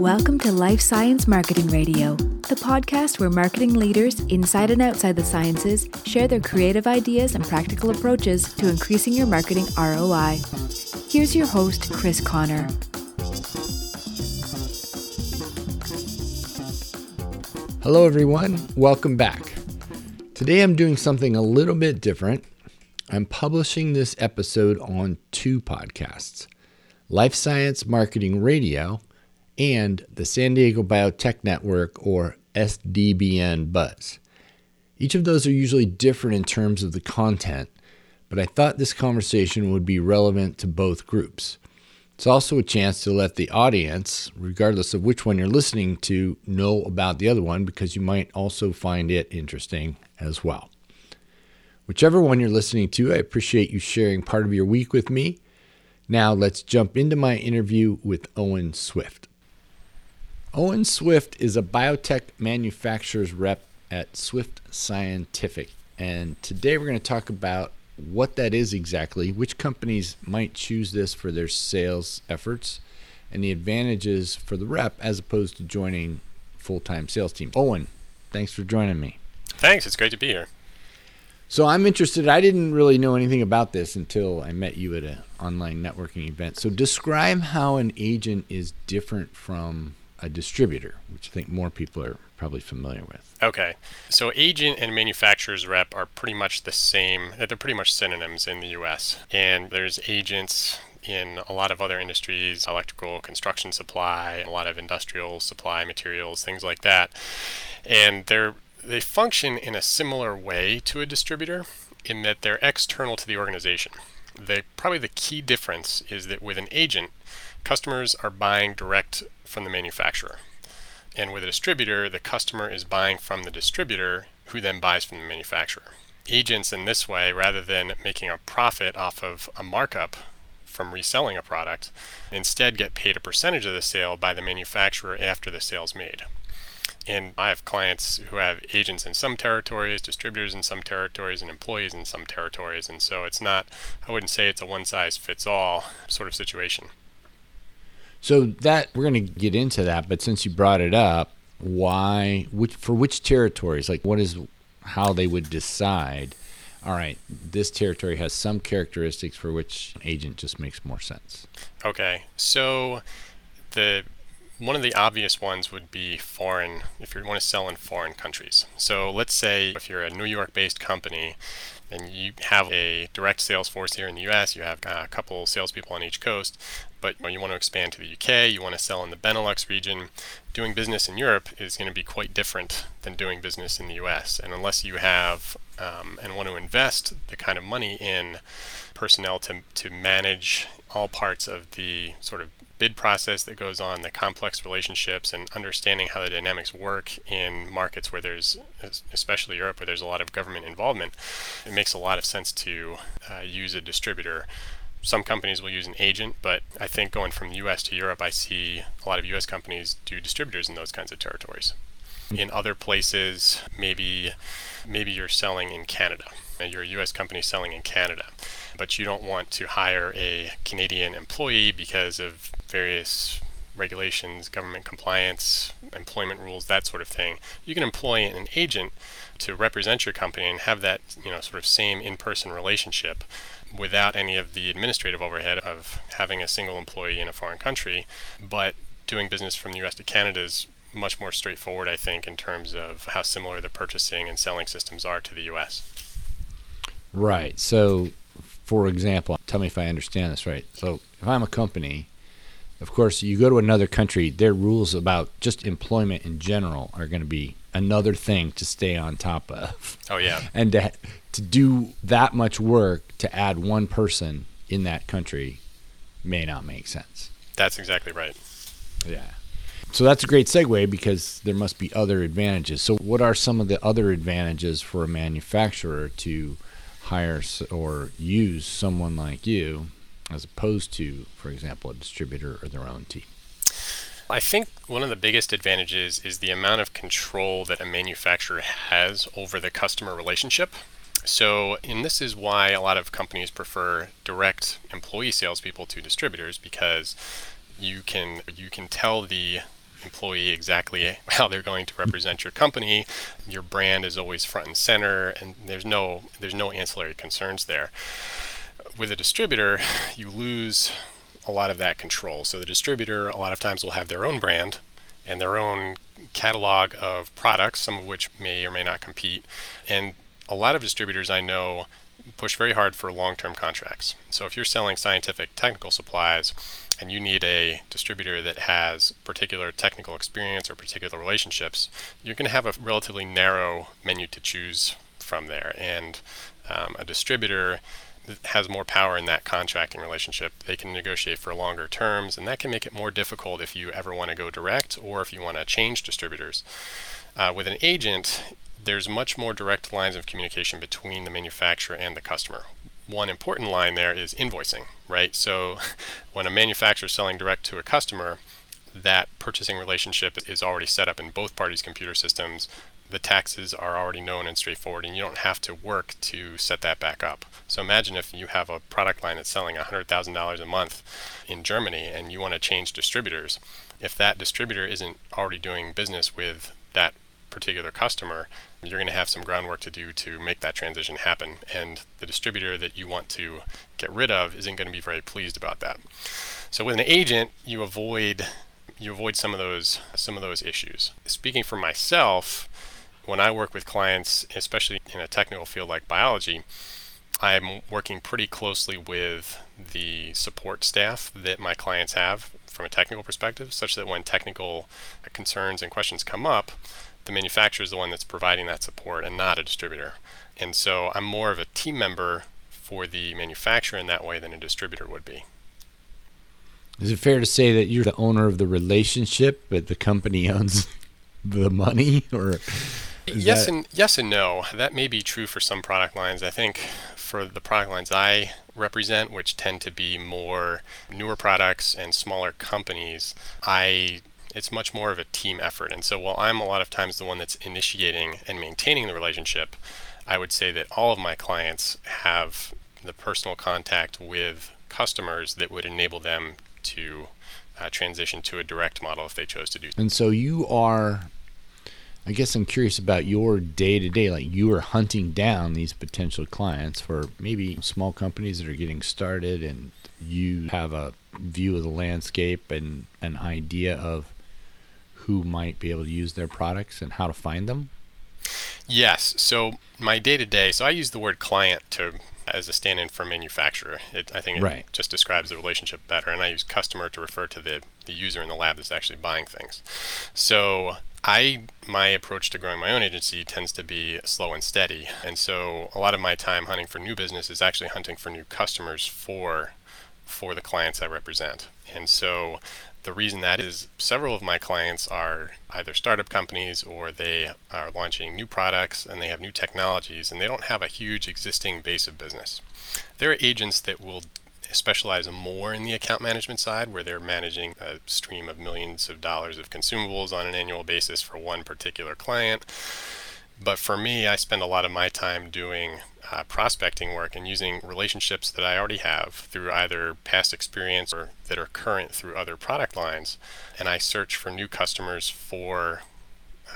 Welcome to Life Science Marketing Radio, the podcast where marketing leaders inside and outside the sciences share their creative ideas and practical approaches to increasing your marketing ROI. Here's your host, Chris Conner. Hello, everyone. Welcome back. Today I'm doing something a little bit different. I'm publishing this episode on two podcasts Life Science Marketing Radio and the San Diego Biotech Network, or SDBN Buzz. Each of those are usually different in terms of the content, but I thought this conversation would be relevant to both groups. It's also a chance to let the audience, regardless of which one you're listening to, know about the other one because you might also find it interesting as well. Whichever one you're listening to, I appreciate you sharing part of your week with me. Now, let's jump into my interview with Owen Swift. Owen Swift is a biotech manufacturer's rep at Swift Scientific. And today we're going to talk about what that is exactly, which companies might choose this for their sales efforts, and the advantages for the rep as opposed to joining full-time sales team. Owen, thanks for joining me. Thanks, it's great to be here. So I'm interested. I didn't really know anything about this until I met you at an online networking event. So describe how an agent is different from a distributor, which I think more people are probably familiar with. Okay. So agent and manufacturer's rep are pretty much the same. Uh, they're pretty much synonyms in the US. And there's agents in a lot of other industries, electrical, construction supply, a lot of industrial supply materials, things like that. And they're they function in a similar way to a distributor in that they're external to the organization. They probably the key difference is that with an agent, customers are buying direct from the manufacturer. And with a distributor, the customer is buying from the distributor who then buys from the manufacturer. Agents in this way, rather than making a profit off of a markup from reselling a product, instead get paid a percentage of the sale by the manufacturer after the sale's made. And I have clients who have agents in some territories, distributors in some territories, and employees in some territories. And so it's not, I wouldn't say it's a one size fits all sort of situation. So that we're going to get into that, but since you brought it up, why which for which territories? Like what is how they would decide all right, this territory has some characteristics for which agent just makes more sense. Okay. So the one of the obvious ones would be foreign if you want to sell in foreign countries. So let's say if you're a New York based company and you have a direct sales force here in the US, you have a couple salespeople on each coast, but you want to expand to the UK, you want to sell in the Benelux region, doing business in Europe is going to be quite different than doing business in the US. And unless you have um, and want to invest the kind of money in personnel to, to manage all parts of the sort of bid process that goes on, the complex relationships, and understanding how the dynamics work in markets where there's, especially Europe, where there's a lot of government involvement, it makes a lot of sense to uh, use a distributor. Some companies will use an agent, but I think going from the US to Europe, I see a lot of US companies do distributors in those kinds of territories. In other places, maybe maybe you're selling in Canada. You're a US company selling in Canada but you don't want to hire a Canadian employee because of various regulations, government compliance, employment rules, that sort of thing. You can employ an agent to represent your company and have that, you know, sort of same in-person relationship without any of the administrative overhead of having a single employee in a foreign country, but doing business from the US to Canada is much more straightforward, I think, in terms of how similar the purchasing and selling systems are to the US. Right. So for example, tell me if I understand this right. So if I'm a company, of course, you go to another country, their rules about just employment in general are going to be another thing to stay on top of. Oh yeah. And to to do that much work to add one person in that country may not make sense. That's exactly right. Yeah. So that's a great segue because there must be other advantages. So what are some of the other advantages for a manufacturer to hire or use someone like you as opposed to, for example, a distributor or their own team? I think one of the biggest advantages is the amount of control that a manufacturer has over the customer relationship. So, and this is why a lot of companies prefer direct employee salespeople to distributors because you can you can tell the employee exactly how they're going to represent your company. Your brand is always front and center, and there's no there's no ancillary concerns there. With a distributor, you lose a lot of that control. So the distributor a lot of times will have their own brand and their own catalog of products, some of which may or may not compete. And a lot of distributors I know push very hard for long-term contracts. So if you're selling scientific technical supplies and you need a distributor that has particular technical experience or particular relationships, you're going to have a relatively narrow menu to choose from there. And um, a distributor has more power in that contracting relationship. They can negotiate for longer terms, and that can make it more difficult if you ever want to go direct or if you want to change distributors. Uh, with an agent, there's much more direct lines of communication between the manufacturer and the customer. One important line there is invoicing, right? So when a manufacturer is selling direct to a customer, that purchasing relationship is already set up in both parties' computer systems. The taxes are already known and straightforward, and you don't have to work to set that back up. So imagine if you have a product line that's selling $100,000 a month in Germany and you want to change distributors. If that distributor isn't already doing business with that particular customer, you're going to have some groundwork to do to make that transition happen. And the distributor that you want to get rid of isn't going to be very pleased about that. So with an agent, you avoid you avoid some of those some of those issues. Speaking for myself, when I work with clients, especially in a technical field like biology, I'm working pretty closely with the support staff that my clients have from a technical perspective, such that when technical concerns and questions come up, the manufacturer is the one that's providing that support and not a distributor. And so I'm more of a team member for the manufacturer in that way than a distributor would be. Is it fair to say that you're the owner of the relationship, but the company owns the money, or yes that... and yes and no. That may be true for some product lines. I think for the product lines I represent, which tend to be more newer products and smaller companies, I it's much more of a team effort. And so while I'm a lot of times the one that's initiating and maintaining the relationship, I would say that all of my clients have the personal contact with customers that would enable them to uh, transition to a direct model if they chose to do. So. And so you are I guess I'm curious about your day to day. Like you are hunting down these potential clients for maybe small companies that are getting started, and you have a view of the landscape and an idea of who might be able to use their products and how to find them? Yes. So my day to day, so I use the word client to as a stand-in for manufacturer. It, I think it right. just describes the relationship better, and I use customer to refer to the, the user in the lab that's actually buying things. So I my approach to growing my own agency tends to be slow and steady, and so a lot of my time hunting for new business is actually hunting for new customers for for the clients I represent. And so the reason that is several of my clients are either startup companies or they are launching new products and they have new technologies and they don't have a huge existing base of business. There are agents that will specialize more in the account management side where they're managing a stream of millions of dollars of consumables on an annual basis for one particular client. But for me, I spend a lot of my time doing uh, prospecting work and using relationships that I already have through either past experience or that are current through other product lines. And I search for new customers for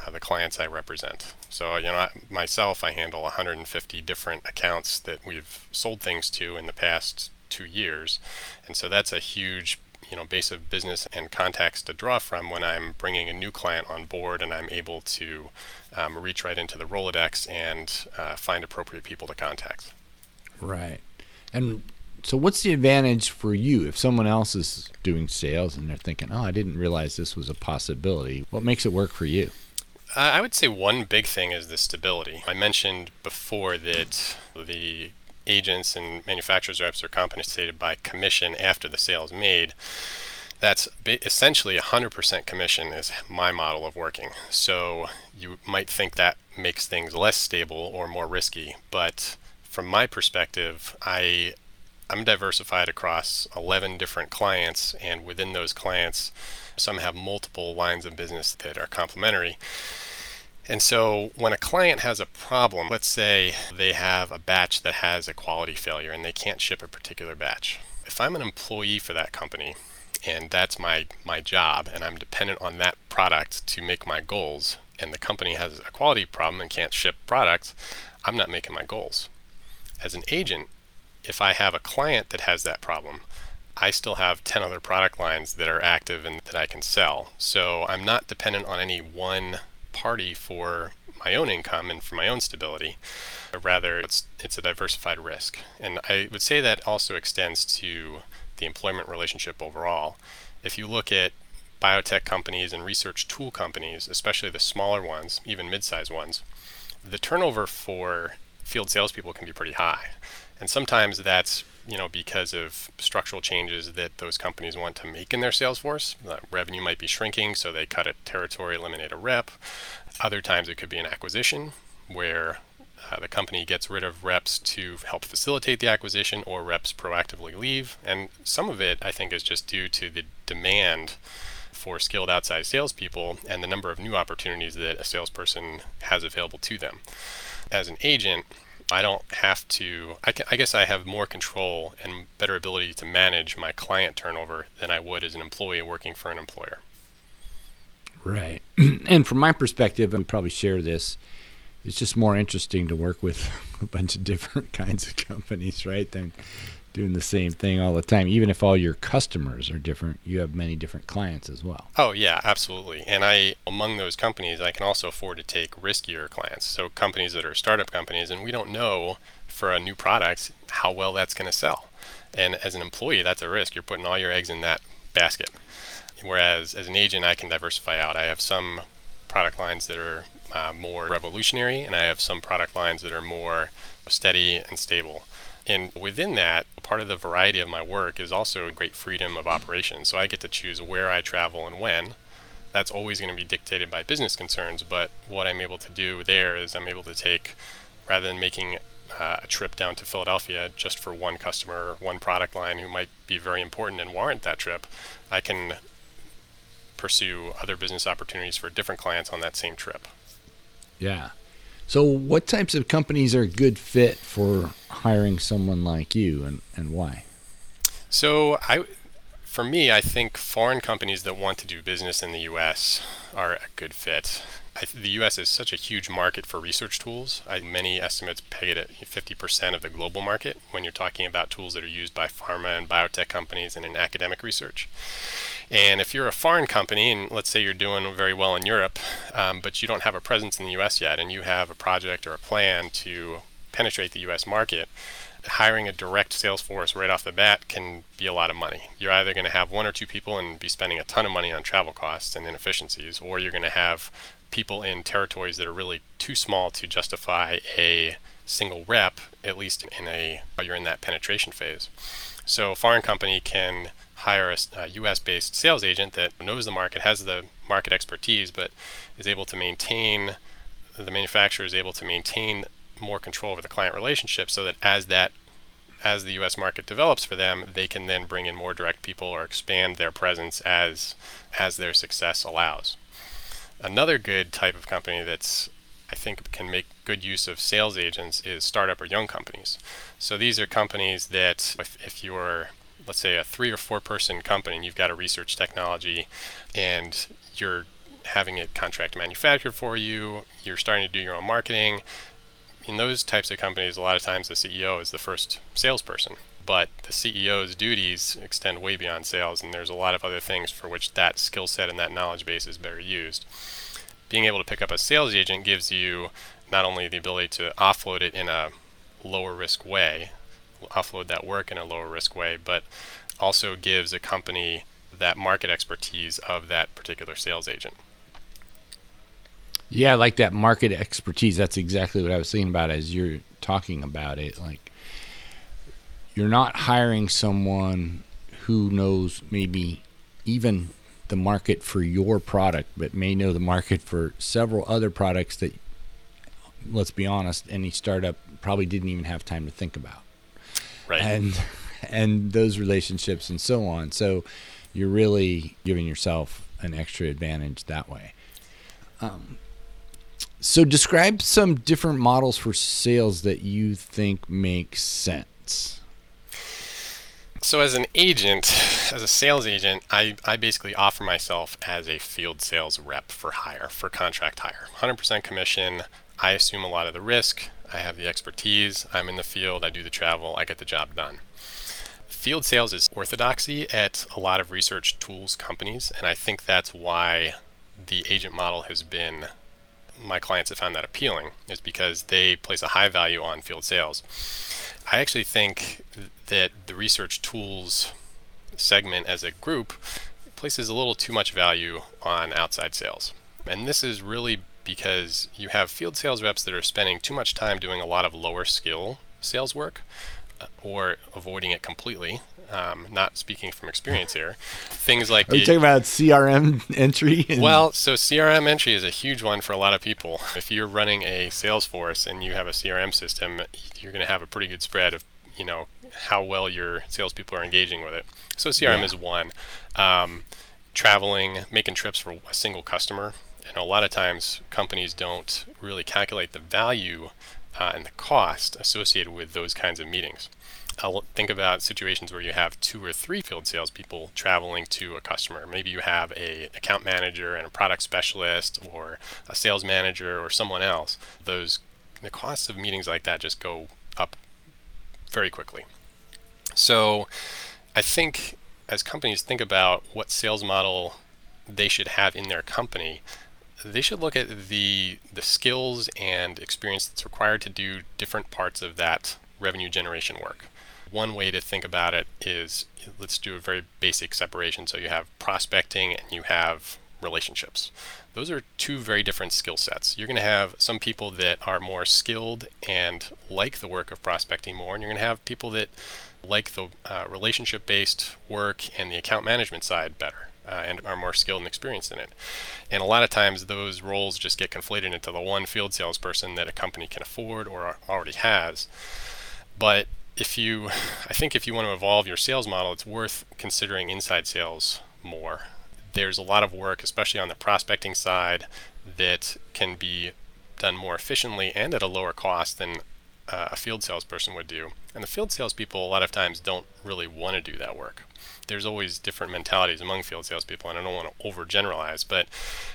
uh, the clients I represent. So, you know, I, myself, I handle 150 different accounts that we've sold things to in the past two years. And so that's a huge you know base of business and contacts to draw from when I'm bringing a new client on board and I'm able to um, reach right into the Rolodex and uh, find appropriate people to contact. Right. And so, what's the advantage for you if someone else is doing sales and they're thinking, "Oh, I didn't realize this was a possibility"? What makes it work for you? I would say one big thing is the stability. I mentioned before that the agents and manufacturers reps are compensated by commission after the sale is made that's essentially 100% commission is my model of working. So you might think that makes things less stable or more risky, but from my perspective, I I'm diversified across 11 different clients and within those clients some have multiple lines of business that are complementary. And so when a client has a problem, let's say they have a batch that has a quality failure and they can't ship a particular batch. If I'm an employee for that company and that's my my job and I'm dependent on that product to make my goals and the company has a quality problem and can't ship products, I'm not making my goals. As an agent, if I have a client that has that problem, I still have 10 other product lines that are active and that I can sell. So I'm not dependent on any one party for my own income and for my own stability. But rather, it's, it's a diversified risk. And I would say that also extends to the employment relationship overall. If you look at biotech companies and research tool companies, especially the smaller ones, even mid-sized ones, the turnover for field salespeople can be pretty high. And sometimes that's you know because of structural changes that those companies want to make in their sales force. Revenue might be shrinking, so they cut a territory, eliminate a rep. Other times it could be an acquisition where uh, the company gets rid of reps to help facilitate the acquisition, or reps proactively leave. And some of it, I think, is just due to the demand for skilled outside salespeople and the number of new opportunities that a salesperson has available to them. As an agent, I don't have to, I, can, I, guess I have more control and better ability to manage my client turnover than I would as an employee working for an employer. Right. and from my perspective, and probably share this, it's just more interesting to work with a bunch of different kinds of companies, right? Than doing the same thing all the time. Even if all your customers are different, you have many different clients as well. Oh yeah, absolutely. And I among those companies, I can also afford to take riskier clients. So companies that are startup companies and we don't know for a new product how well that's going to sell. And as an employee, that's a risk. You're putting all your eggs in that basket. Whereas as an agent, I can diversify out. I have some product lines that are uh, more revolutionary, and I have some product lines that are more steady and stable. And within that, part of the variety of my work is also a great freedom of operation. So I get to choose where I travel and when. That's always going to be dictated by business concerns, but what I'm able to do there is I'm able to take, rather than making uh, a trip down to Philadelphia just for one customer or one product line who might be very important and warrant that trip, I can pursue other business opportunities for different clients on that same trip. Yeah. So, what types of companies are a good fit for hiring someone like you, and, and why? So, I, for me, I think foreign companies that want to do business in the U.S. are a good fit. I, the U.S. is such a huge market for research tools. I, many estimates peg it at 50% of the global market when you're talking about tools that are used by pharma and biotech companies and in academic research. And if you're a foreign company, and let's say you're doing very well in Europe, um, but you don't have a presence in the US yet, and you have a project or a plan to penetrate the US market, hiring a direct sales force right off the bat can be a lot of money. You're either going to have one or two people and be spending a ton of money on travel costs and inefficiencies, or you're going to have people in territories that are really too small to justify a single rep, at least in a while you're in that penetration phase. So a foreign company can hire a, a US-based sales agent that knows the market, has the market expertise, but is able to maintain the manufacturer is able to maintain more control over the client relationship so that as that as the US market develops for them, they can then bring in more direct people or expand their presence as as their success allows. Another good type of company that's I think can make good use of sales agents is startup or young companies. So these are companies that if, if you're let's say a three or four person company and you've got a research technology and you're having it contract manufactured for you, you're starting to do your own marketing. In those types of companies, a lot of times the CEO is the first salesperson, but the CEO's duties extend way beyond sales, and there's a lot of other things for which that skill set and that knowledge base is better used. Being able to pick up a sales agent gives you not only the ability to offload it in a lower risk way, offload that work in a lower risk way, but also gives a company that market expertise of that particular sales agent. Yeah, I like that market expertise. That's exactly what I was thinking about as you're talking about it. Like, you're not hiring someone who knows maybe even the market for your product, but may know the market for several other products that, let's be honest, any startup probably didn't even have time to think about right. and and those relationships and so on. So you're really giving yourself an extra advantage that way. Um, so describe some different models for sales that you think make sense. So, as an agent, as a sales agent, I, I basically offer myself as a field sales rep for hire, for contract hire. 100% commission. I assume a lot of the risk. I have the expertise. I'm in the field. I do the travel. I get the job done. Field sales is orthodoxy at a lot of research tools companies, and I think that's why the agent model has been my clients have found that appealing is because they place a high value on field sales. I actually think that the research tools segment as a group places a little too much value on outside sales. And this is really because you have field sales reps that are spending too much time doing a lot of lower skill sales work uh, or avoiding it completely um, not speaking from experience here. Things like are you talking about CRM entry? well, so CRM entry is a huge one for a lot of people. If you're running a Salesforce and you have a CRM system, you're going to have a pretty good spread of you know how well your salespeople are engaging with it. So CRM yeah. is one. Um, traveling, making trips for a single customer, and a lot of times companies don't really calculate the value uh, and the cost associated with those kinds of meetings. Uh, I'll think about situations where you have two or three field salespeople traveling to a customer. Maybe you have a account manager and a product specialist, or a sales manager, or someone else. Those the costs of meetings like that just go up very quickly. So, I think as companies think about what sales model they should have in their company, they should look at the the skills and experience that's required to do different parts of that revenue generation work one way to think about it is let's do a very basic separation. So you have prospecting and you have relationships. Those are two very different skill sets. You're going to have some people that are more skilled and like the work of prospecting more, and you're going to have people that like the uh, relationship based work and the account management side better. Uh, and are more skilled and experienced in it. And a lot of times those roles just get conflated into the one field salesperson that a company can afford or already has. But if you, I think if you want to evolve your sales model, it's worth considering inside sales more. There's a lot of work, especially on the prospecting side, that can be done more efficiently and at a lower cost than uh, a field salesperson would do. And the field salespeople, a lot of times, don't really want to do that work. There's always different mentalities among field salespeople, and I don't want to overgeneralize, but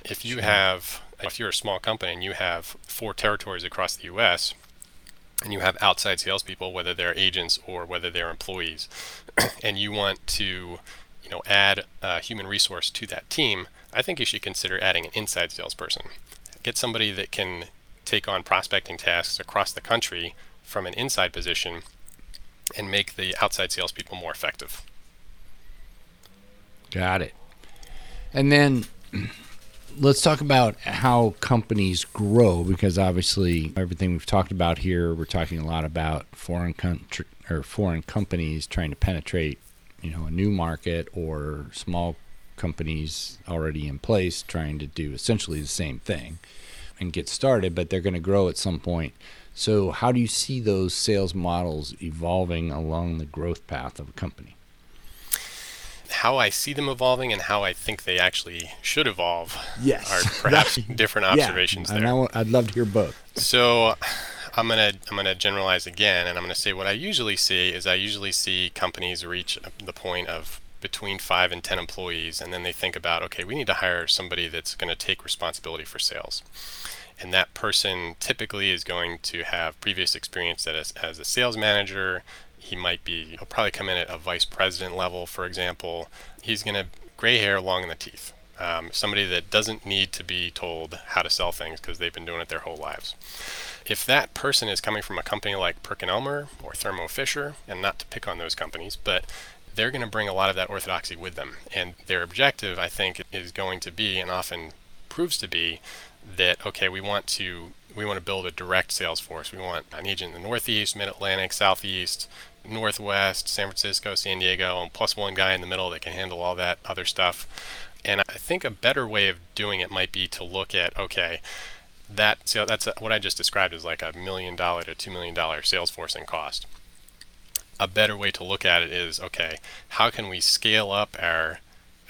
if you have, if you're a small company and you have four territories across the U.S., and you have outside salespeople, whether they're agents or whether they're employees, and you want to, you know, add a human resource to that team, I think you should consider adding an inside salesperson. Get somebody that can take on prospecting tasks across the country from an inside position and make the outside salespeople more effective. Got it. And then let's talk about how companies grow because obviously everything we've talked about here, we're talking a lot about foreign country or foreign companies trying to penetrate, you know, a new market or small companies already in place trying to do essentially the same thing and get started, but they're going to grow at some point. So, how do you see those sales models evolving along the growth path of a company? How I see them evolving and how I think they actually should evolve yes. are perhaps different observations yeah, there. And I, would love to hear both. So I'm gonna I'm gonna generalize again, and I'm gonna say what I usually see is I usually see companies reach the point of between five and ten employees, and then they think about okay, we need to hire somebody that's going to take responsibility for sales. And that person typically is going to have previous experience as, as a sales manager, he might be, he'll probably come in at a vice president level, for example. He's going to gray hair long in the teeth. Um, somebody that doesn't need to be told how to sell things because they've been doing it their whole lives. If that person is coming from a company like Perkin-Elmer or Thermo Fisher, and not to pick on those companies, but they're going to bring a lot of that orthodoxy with them. And their objective, I think, is going to be, and often proves to be, that okay, we want to we want to build a direct sales force. We want an agent in the Northeast, Mid Atlantic, Southeast, Northwest, San Francisco, San Diego, and plus one guy in the middle that can handle all that other stuff. And I think a better way of doing it might be to look at okay, that so that's a, what I just described as like a million dollar to two million dollar sales force in cost. A better way to look at it is okay, how can we scale up our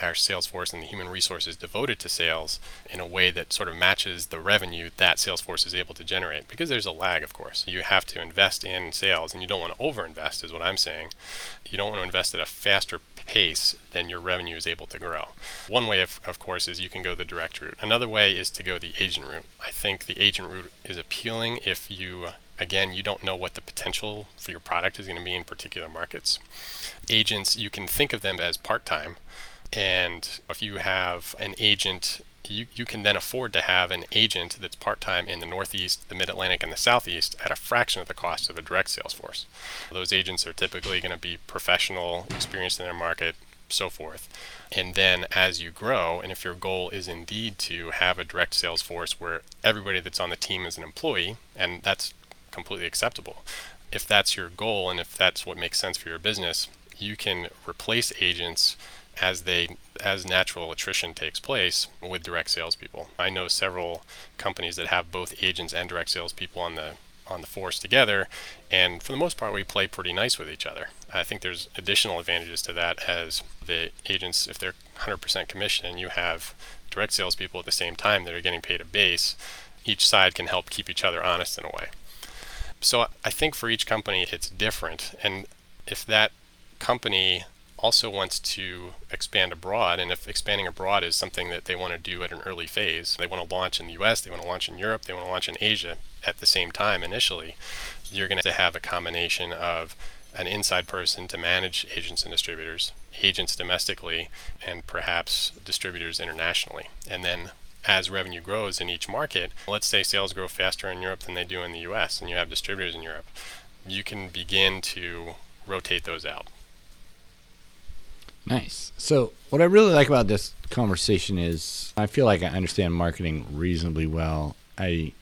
our sales force and the human resources devoted to sales in a way that sort of matches the revenue that sales force is able to generate. Because there's a lag of course. You have to invest in sales and you don't want to overinvest is what i'm saying. You don't want to invest at a faster pace than your revenue is able to grow. One way of, of course is you can go the direct route. Another way is to go the agent route. I think the agent route is appealing if you again you don't know what the potential for your product is going to be in particular markets. Agents you can think of them as part-time and if you have an agent, you, you can then afford to have an agent that's part time in the Northeast, the Mid Atlantic, and the Southeast at a fraction of the cost of a direct sales force. Those agents are typically going to be professional, experienced in their market, so forth. And then as you grow, and if your goal is indeed to have a direct sales force where everybody that's on the team is an employee, and that's completely acceptable. If that's your goal and if that's what makes sense for your business, you can replace agents as they as natural attrition takes place with direct salespeople. I know several companies that have both agents and direct salespeople on the on the force together, and for the most part, we play pretty nice with each other. I think there's additional advantages to that as the agents, if they're 100% commission, and you have direct salespeople at the same time that are getting paid a base, each side can help keep each other honest in a way. So I think for each company, it's different, and if that company also wants to expand abroad, and if expanding abroad is something that they want to do at an early phase, they want to launch in the US, they want to launch in Europe, they want to launch in Asia at the same time initially, you're going to have a combination of an inside person to manage agents and distributors, agents domestically, and perhaps distributors internationally. And then as revenue grows in each market, let's say sales grow faster in Europe than they do in the US, and you have distributors in Europe, you can begin to rotate those out. Nice. So, what I really like about this conversation is I feel like I understand marketing reasonably well. I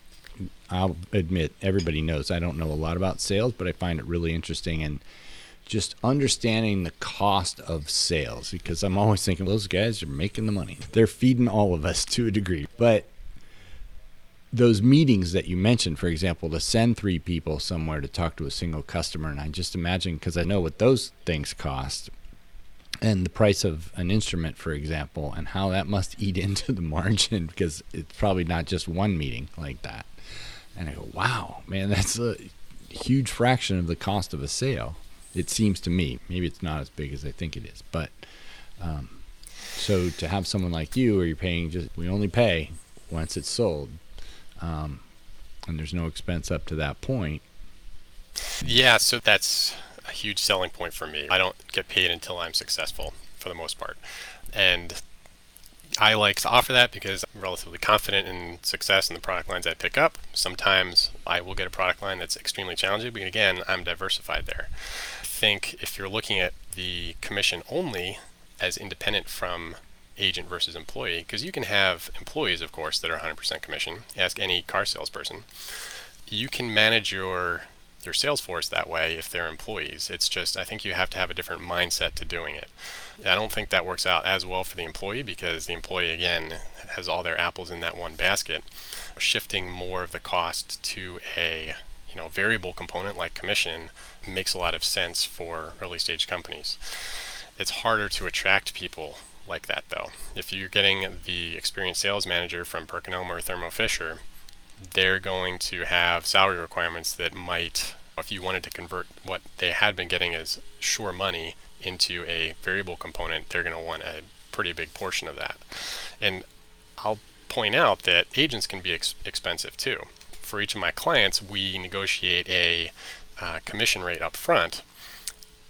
I'll admit everybody knows I don't know a lot about sales, but I find it really interesting and just understanding the cost of sales because I'm always thinking those guys are making the money. They're feeding all of us to a degree. But those meetings that you mentioned, for example, to send three people somewhere to talk to a single customer, and I just imagine because I know what those things cost, and the price of an instrument, for example, and how that must eat into the margin because it's probably not just one meeting like that. And I go, wow, man, that's a huge fraction of the cost of a sale. It seems to me. Maybe it's not as big as I think it is, but um, so to have someone like you, where you're paying just we only pay once it's sold, um, and there's no expense up to that point. Yeah, so that's a huge selling point for me. I don't get paid until I'm successful for the most part. And I like to offer that because I'm relatively confident in success in the product lines I pick up. Sometimes I will get a product line that's extremely challenging, but again, I'm diversified there. I think if you're looking at the commission only as independent from agent versus employee, because you can have employees, of course, that are 100% commission. Ask any car salesperson. You can manage your your sales force that way if they're employees. It's just I think you have to have a different mindset to doing it. I don't think that works out as well for the employee because the employee again has all their apples in that one basket. Shifting more of the cost to a you know variable component like commission makes a lot of sense for early stage companies. It's harder to attract people like that though. If you're getting the experienced sales manager from PerkinElmer or Thermo Fisher, they're going to have salary requirements that might, if you wanted to convert what they had been getting as sure money into a variable component, they're going to want a pretty big portion of that. And I'll point out that agents can be ex- expensive too. For each of my clients, we negotiate a uh, commission rate up front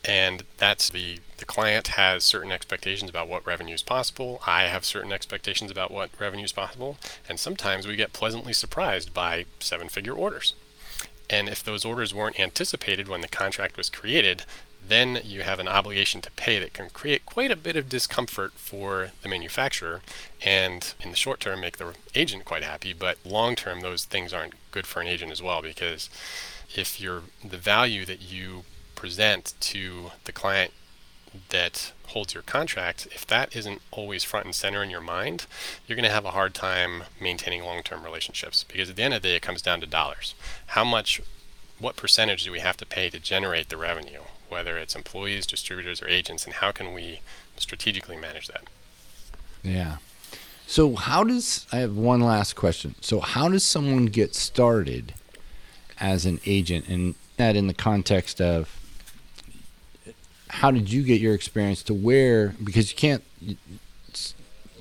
and that's the the client has certain expectations about what revenue is possible. I have certain expectations about what revenue is possible, and sometimes we get pleasantly surprised by seven-figure orders. And if those orders weren't anticipated when the contract was created, then you have an obligation to pay that can create quite a bit of discomfort for the manufacturer and in the short term make the agent quite happy but long term those things aren't good for an agent as well because if you're the value that you present to the client that holds your contract, if that isn't always front and center in your mind, you're going to have a hard time maintaining long term relationships because at the end of the day, it comes down to dollars. How much, what percentage do we have to pay to generate the revenue, whether it's employees, distributors, or agents, and how can we strategically manage that? Yeah. So how does I have one last question. So how does someone get started as an agent and that in the context of how did you get your experience to where because you can't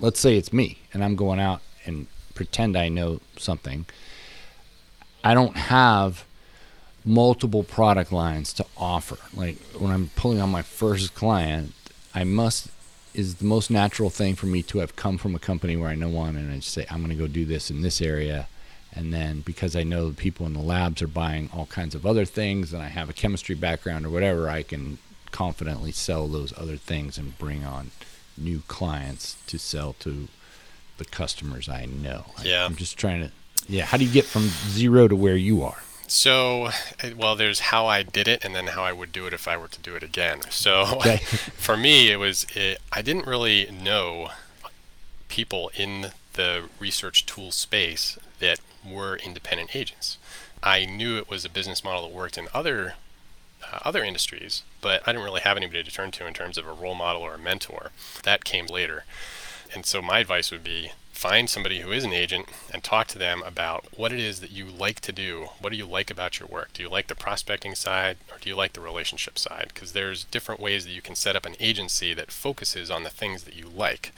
let's say it's me and I'm going out and pretend I know something. I don't have multiple product lines to offer. Like when I'm pulling on my first client, I must is the most natural thing for me to have come from a company where I know one and I just say I'm going to go do this in this area and then because I know the people in the labs are buying all kinds of other things and I have a chemistry background or whatever, I can confidently sell those other things and bring on new clients to sell to the customers I know. Yeah. I'm just trying to yeah, how do you get from zero to where you are? So, eh, well, there's how I did it, and then how I would do it if I were to do it again. So, okay. for me, it was it, I didn't really know people in the research tool space that were independent agents. I knew it was a business model that worked in other uh, other industries, but I didn't really have anybody to turn to in terms of a role model or a mentor. That came later. And so my advice would be find somebody who is an agent and talk to them about what it is that you like to do. What do you like about your work? Do you like the prospecting side or do you like the relationship side? Because there's different ways that you can set up an agency that focuses on the things that you like.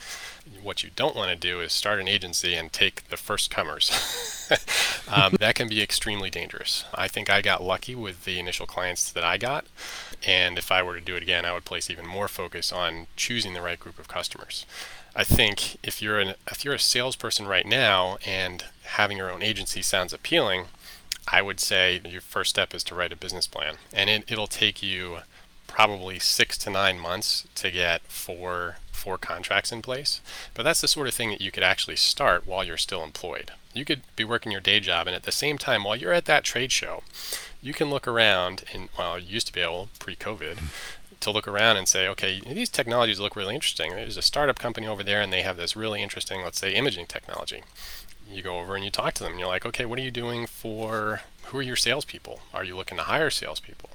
What you don't want to do is start an agency and take the first comers. um, that can be extremely dangerous. I think I got lucky with the initial clients that I got. And if I were to do it again, I would place even more focus on choosing the right group of customers. I think if you're an if you're a salesperson right now and having your own agency sounds appealing, I would say your first step is to write a business plan, and it, it'll take you probably six to nine months to get four four contracts in place. But that's the sort of thing that you could actually start while you're still employed. You could be working your day job, and at the same time, while you're at that trade show, you can look around and well, you used to be able pre-COVID to look around and say, okay, these technologies look really interesting. There's a startup company over there, and they have this really interesting, let's say, imaging technology. You go over and you talk to them. And you're like, okay, what are you doing for? Who are your salespeople? Are you looking to hire salespeople?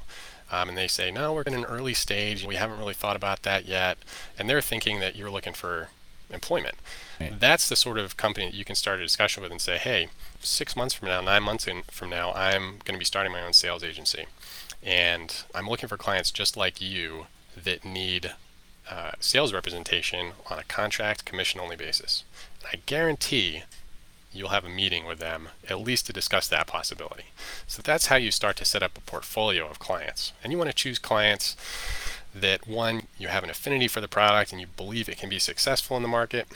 Um, and they say, no, we're in an early stage. We haven't really thought about that yet. And they're thinking that you're looking for employment. Right. That's the sort of company that you can start a discussion with and say, hey, six months from now, nine months in, from now, I'm going to be starting my own sales agency. And I'm looking for clients just like you that need uh, sales representation on a contract commission only basis. And I guarantee you'll have a meeting with them at least to discuss that possibility. So that's how you start to set up a portfolio of clients. And you want to choose clients that one, you have an affinity for the product and you believe it can be successful in the market.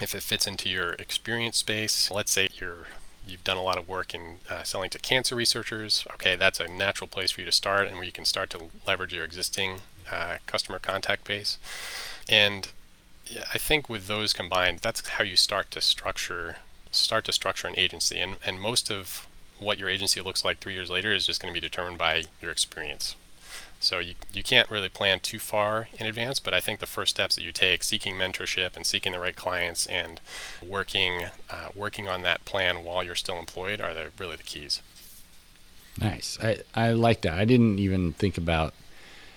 If it fits into your experience space, let's say you're you've done a lot of work in uh, selling to cancer researchers. Okay, that's a natural place for you to start, and where you can start to leverage your existing uh, customer contact base. And I think with those combined, that's how you start to structure start to structure an agency. And and most of what your agency looks like three years later is just going to be determined by your experience. So you, you can't really plan too far in advance, but I think the first steps that you take, seeking mentorship and seeking the right clients and working uh, working on that plan while you're still employed are the, really the keys. Nice. I, I like that. I didn't even think about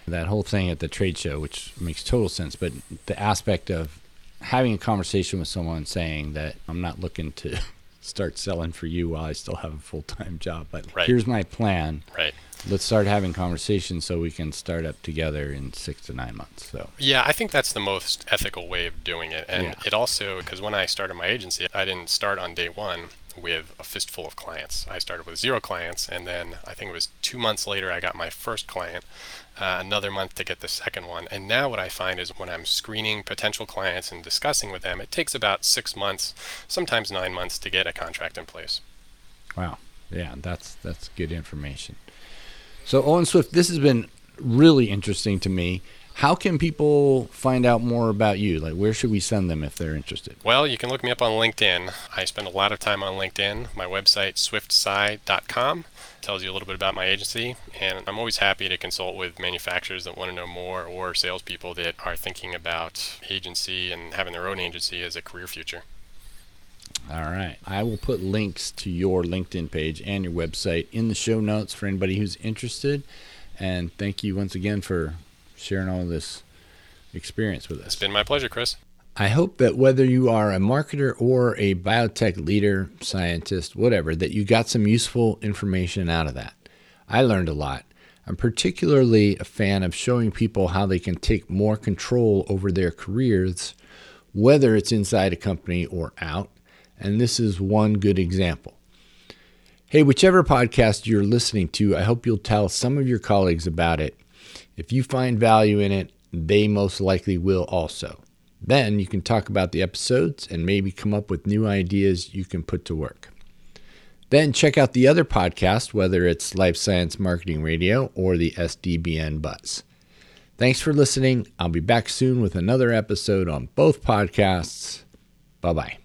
that whole thing at the trade show, which makes total sense. But the aspect of having a conversation with someone saying that I'm not looking to start selling for you while I still have a full time job, but right. here's my plan. Right let's start having conversations so we can start up together in six to nine months. So yeah, I think that's the most ethical way of doing it, and yeah. it also because when I started my agency, I didn't start on day one with a fistful of clients. I started with zero clients, and then I think it was two months later I got my first client. Uh, another month to get the second one. And now what I find is when I'm screening potential clients and discussing with them, it takes about six months, sometimes nine months to get a contract in place. Wow. Yeah, that's that's good information. So, Owen Swift, this has been really interesting to me. How can people find out more about you? Like, where should we send them if they're interested? Well, you can look me up on LinkedIn. I spend a lot of time on LinkedIn. My website, swiftsci.com, tells you a little bit about my agency. And I'm always happy to consult with manufacturers that want to know more or salespeople that are thinking about agency and having their own agency as a career future. All right. I will put links to your LinkedIn page and your website in the show notes for anybody who's interested. And thank you once again for sharing all this experience with us. It's been my pleasure, Chris. I hope that whether you are a marketer or a biotech leader, scientist, whatever, that you got some useful information out of that. I learned a lot. I'm particularly a fan of showing people how they can take more control over their careers, whether it's inside a company or out. And this is one good example. Hey, whichever podcast you're listening to, I hope you'll tell some of your colleagues about it. If you find value in it, they most likely will also. Then you can talk about the episodes and maybe come up with new ideas you can put to work. Then check out the other podcast, whether it's Life Science Marketing Radio or the SDBN Buzz. Thanks for listening. I'll be back soon with another episode on both podcasts. Bye bye.